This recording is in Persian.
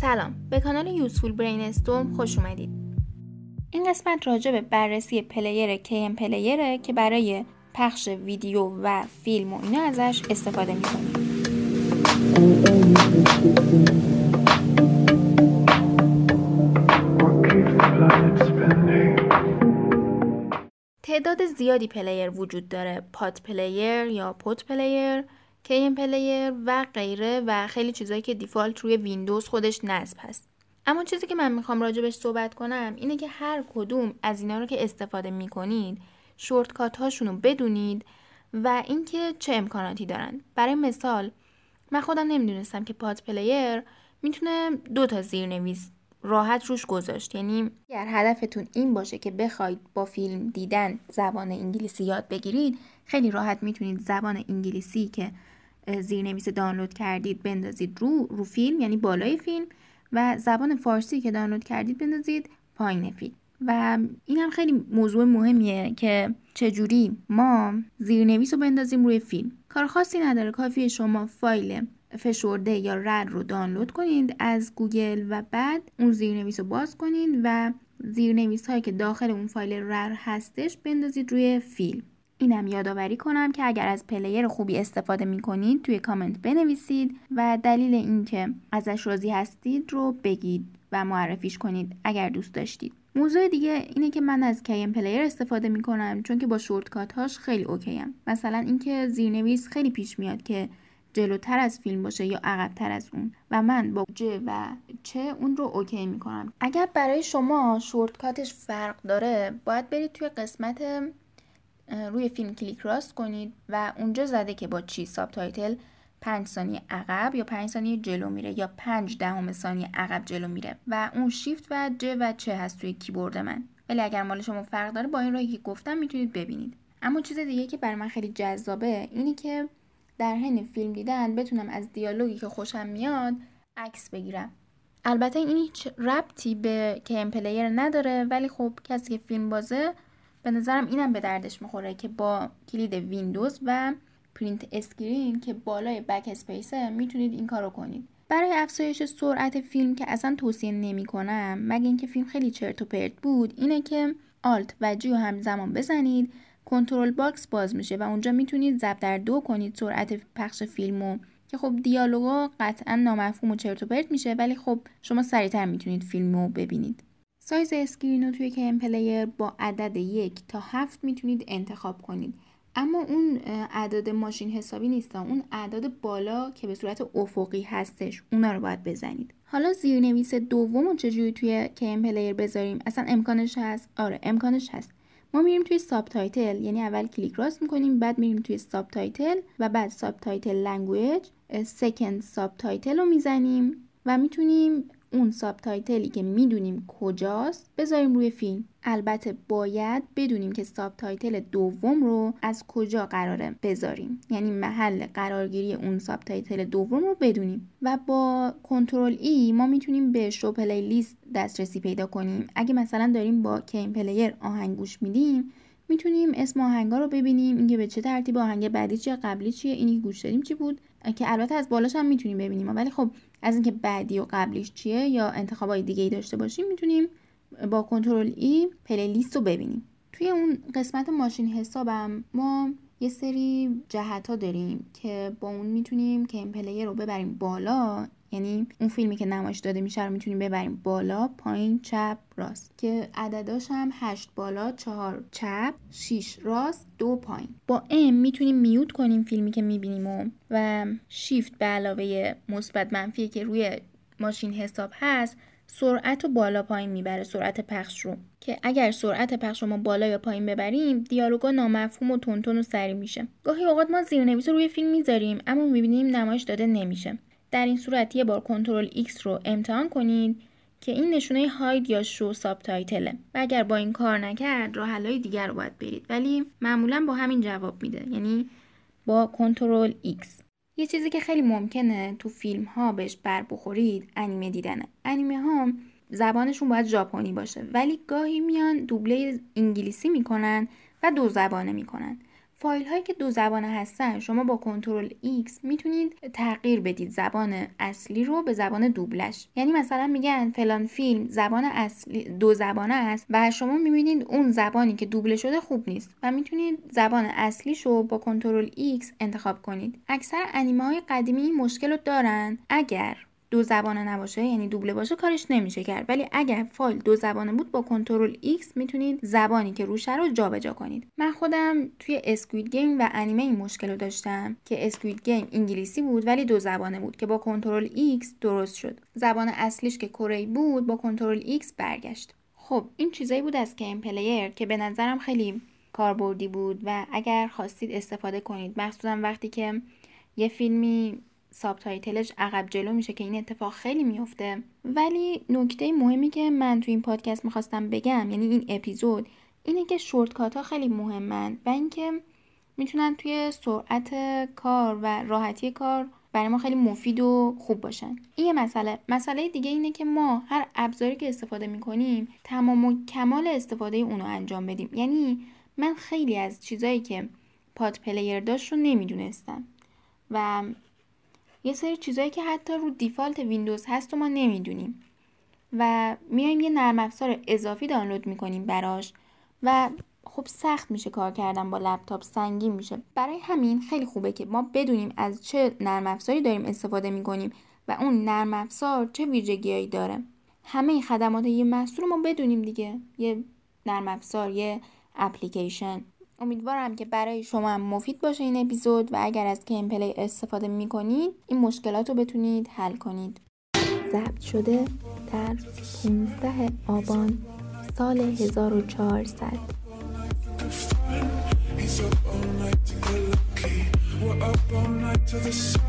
سلام. به کانال Useful Brainstorm خوش اومدید. این قسمت راجع به بررسی player KMPlayer ه که برای پخش ویدیو و فیلم و اینا ازش استفاده می‌کنیم. تعداد زیادی player وجود داره. PotPlayer یا PotPlayer. KMPlayer و غیره و خیلی چیزهایی که default روی ویندوز خودش نصب هست. اما چیزی که من می‌خوام راجبش صحبت کنم اینه که هر کدوم از اینا رو که استفاده می‌کنید shortcut هاشون رو بدونید و اینکه چه امکاناتی دارن. برای مثال من خودم نمی‌دونستم که PotPlayer می‌تونه دو تا زیرنویس راحت روش گذاشت. یعنی اگر هدفتون این باشه که بخواید با فیلم دیدن زبان انگلیسی یاد بگیرید خیلی راحت می‌تونید زبان انگلیسی که زیرنویس دانلود کردید بندازید رو رو فیلم یعنی بالای فیلم و زبان فارسی که دانلود کردید بندازید پایین فیلم. و این هم خیلی موضوع مهمیه که چجوری ما زیرنویس رو بندازیم روی فیلم. کار خاصی نداره کافیه شما فایل فشرده یا رد رو دانلود کنید از گوگل و بعد اون زیرنویس رو باز کنید و زیرنویس هایی که داخل اون فایل RAR هستش بندازید روی فیلم اینم یادآوری کنم که اگر از player خوبی استفاده می کنید توی کامنت بنویسید و دلیل اینکه ازش راضی هستید رو بگید و معرفیش کنید اگر دوست داشتید موضوع دیگه اینه که من از KMPlayer استفاده می کنم چون که با shortcut هاش خیلی okay ام. مثلا اینکه زیرنویس خیلی پیش میاد که جلوتر از فیلم باشه یا عقبتر از اون. و من با G و H اون رو okay می‌کنم. اگر برای شما shortcut ش فرق داره باید برید توی قسمت روی فیلم کلیک راست کنید و اونجا زده که با چی subtitle 5 ثانیه عقب یا 5 ثانیه جلو میره یا 5 دهم ثانیه عقب جلو میره. و اون شیفت و G و H هست توی کیبورد من. ولی اگر مال شما فرق داره با این راهی که گفتم می‌تونید ببینید. اما چیز دیگه که برای من خیلی جذابه اینه که در حین فیلم دیدن بتونم از دیالوگی که خوشم میاد عکس بگیرم. البته این هیچ ربطی به KMPlayer نداره ولی خب کسی که فیلم بازه به نظرم اینم به دردش می‌خوره که با کلید ویندوز و Print Screen که بالای Backspace ه می‌تونید این کارو کنید. برای افزایش سرعت فیلم که اصلا توصیه نمی کنم مگه اینکه فیلم خیلی چرت و پرت بود اینه که Alt و G همزمان بزنید control box باز میشه و اونجا می‌تونید ضرب در دو کنید سرعت پخش فیلمو. که خب دیالوگا قطعا نامفهوم و چرت و پرت میشه ولی خب شما سریعتر می‌تونید فیلمو ببینید. سایز screen توی KMPlayer با عدد یک تا هفت می‌تونید انتخاب کنید. اما اون اعداد ماشین حسابی نیست. اون اعداد بالا که به صورت افقی هستش اونا رو باید بزنید. حالا زیرنویس دوم رو چجوری توی KMPlayer بذاریم؟ اصلا امکانش هست؟ آره امکانش هست. ما میریم توی subtitle یعنی اول کلیک راست می‌کنیم بعد میریم توی subtitle و بعد subtitle language second subtitle رو می‌زنیم و می‌تونیم اون subtitle ی که می‌دونیم کجاست بذاریم روی فیلم. البته باید بدونیم که subtitle دوم رو از کجا قراره بذاریم. یعنی محل قرارگیری اون subtitle دوم رو بدونیم. و با control E ما می‌تونیم به show playlist دسترسی پیدا کنیم. اگه مثلا داریم با KMPlayer آهنگ گوش میدیم می‌تونیم اسم آهنگا رو ببینیم اینکه به چه ترتیب آهنگ بعدی چیه قبلی چیه اینی گوش دادیم چی بود؟ که البته از بالاش هم می‌تونیم ببینیم ولی خب از اینکه بعدی و قبلیش چیه یا انتخابای دیگه ای داشته باشیم می‌تونیم با control E playlist رو ببینیم. توی اون قسمت ماشین حسابم ما یه سری جهت ها داریم که با اون می‌تونیم که این player رو ببریم بالا. یعنی اون فیلمی که نمایش داده میشه رو می‌تونیم ببریم. بالا پایین چپ راست. که عدداش هم 8 بالا 4 چپ 6 راست دو پایین. با M می‌تونیم mute کنیم فیلمی که می‌بینیم و, و شیفت به علاوه مثبت منفی که روی ماشین حساب هست سرعت رو بالا پایین می‌بره سرعت پخش رو. که اگر سرعت پخش رو ما بالا یا پایین ببریم دیالوگا نامفهوم و تونتون و سری میشه. گاهی اوقات ما زیرنویس رو روی فیلم می‌ذاریم اما می‌بینیم نمایش داده نمیشه. در این صورت یه بار کنترل X رو امتحان کنید که این نشونه هاید یا شو ساب تایتله و اگر با این کار نکرد راه حلای دیگر رو باید برید. ولی معمولا با همین جواب میده یعنی با کنترل X یه چیزی که خیلی ممکنه تو فیلم ها بهش بر بخورید انیمه دیدنه. انیمه ها زبانشون باید ژاپنی باشه ولی گاهی میان دوبله انگلیسی می‌کنن و دو زبانه می‌کنن. فایل هایی که دو زبانه هستن شما با کنترل X می‌تونید تغییر بدید زبان اصلی رو به زبان دوبلش. یعنی مثلا میگن فلان فیلم زبان اصلی دو زبانه است و شما می‌بینید اون زبانی که دوبله شده خوب نیست و می‌تونید زبان اصلیش رو با کنترل X انتخاب کنید. اکثر انیمه های قدیمی این مشکل رو دارن. اگر دو زبانه نباشه یعنی دوبله باشه کارش نمیشه کرد. ولی اگر فایل دو زبانه بود با control X می‌تونید زبانی که روشه رو جابجا کنید. من خودم توی Squid Game و انیمه این مشکل رو داشتم که Squid Game انگلیسی بود ولی دو زبانه بود که با control X درست شد. زبان اصلیش که کره بود با control X برگشت. خب این چیزایی بود از KMPlayer که به نظرم خیلی کاربردی بود و اگر خواستید استفاده کنید. مخصوصا وقتی که یه فیلمی ساب تایتلش عقب جلو میشه که این اتفاق خیلی میفته. ولی نکته مهمی که من تو این پادکست می‌خواستم بگم یعنی این اپیزود اینه که شورتکات ها خیلی مهمن و اینکه می‌تونن توی سرعت کار و راحتی کار برای ما خیلی مفید و خوب باشن. این یه مسئله. مسئله دیگه اینه که ما هر ابزاری که استفاده می‌کنیم تمام و کمال استفاده اونو انجام بدیم. یعنی من خیلی از چیزایی که PotPlayer داشت رو نمی‌دونستم. و یه سری چیزایی که حتی رو default ویندوز هست و ما نمی‌دونیم. و میایم یه نرم افزار اضافی دانلود می‌کنیم براش و خب سخت میشه کار کردن با لپتاپ سنگین میشه. برای همین خیلی خوبه که ما بدونیم از چه نرم افزاری داریم استفاده می‌کنیم و اون نرم افزار چه ویژگیهایی داره. همه خدمات یه محصول ما بدونیم دیگه. یه نرم افزار یه اپلیکیشن. امیدوارم که برای شما هم مفید باشه این اپیزود و اگر از کیم پلی استفاده می کنید این مشکلات رو بتونید حل کنید. ضبط شده در 15 آبان سال 1400 We're up all night to the sun.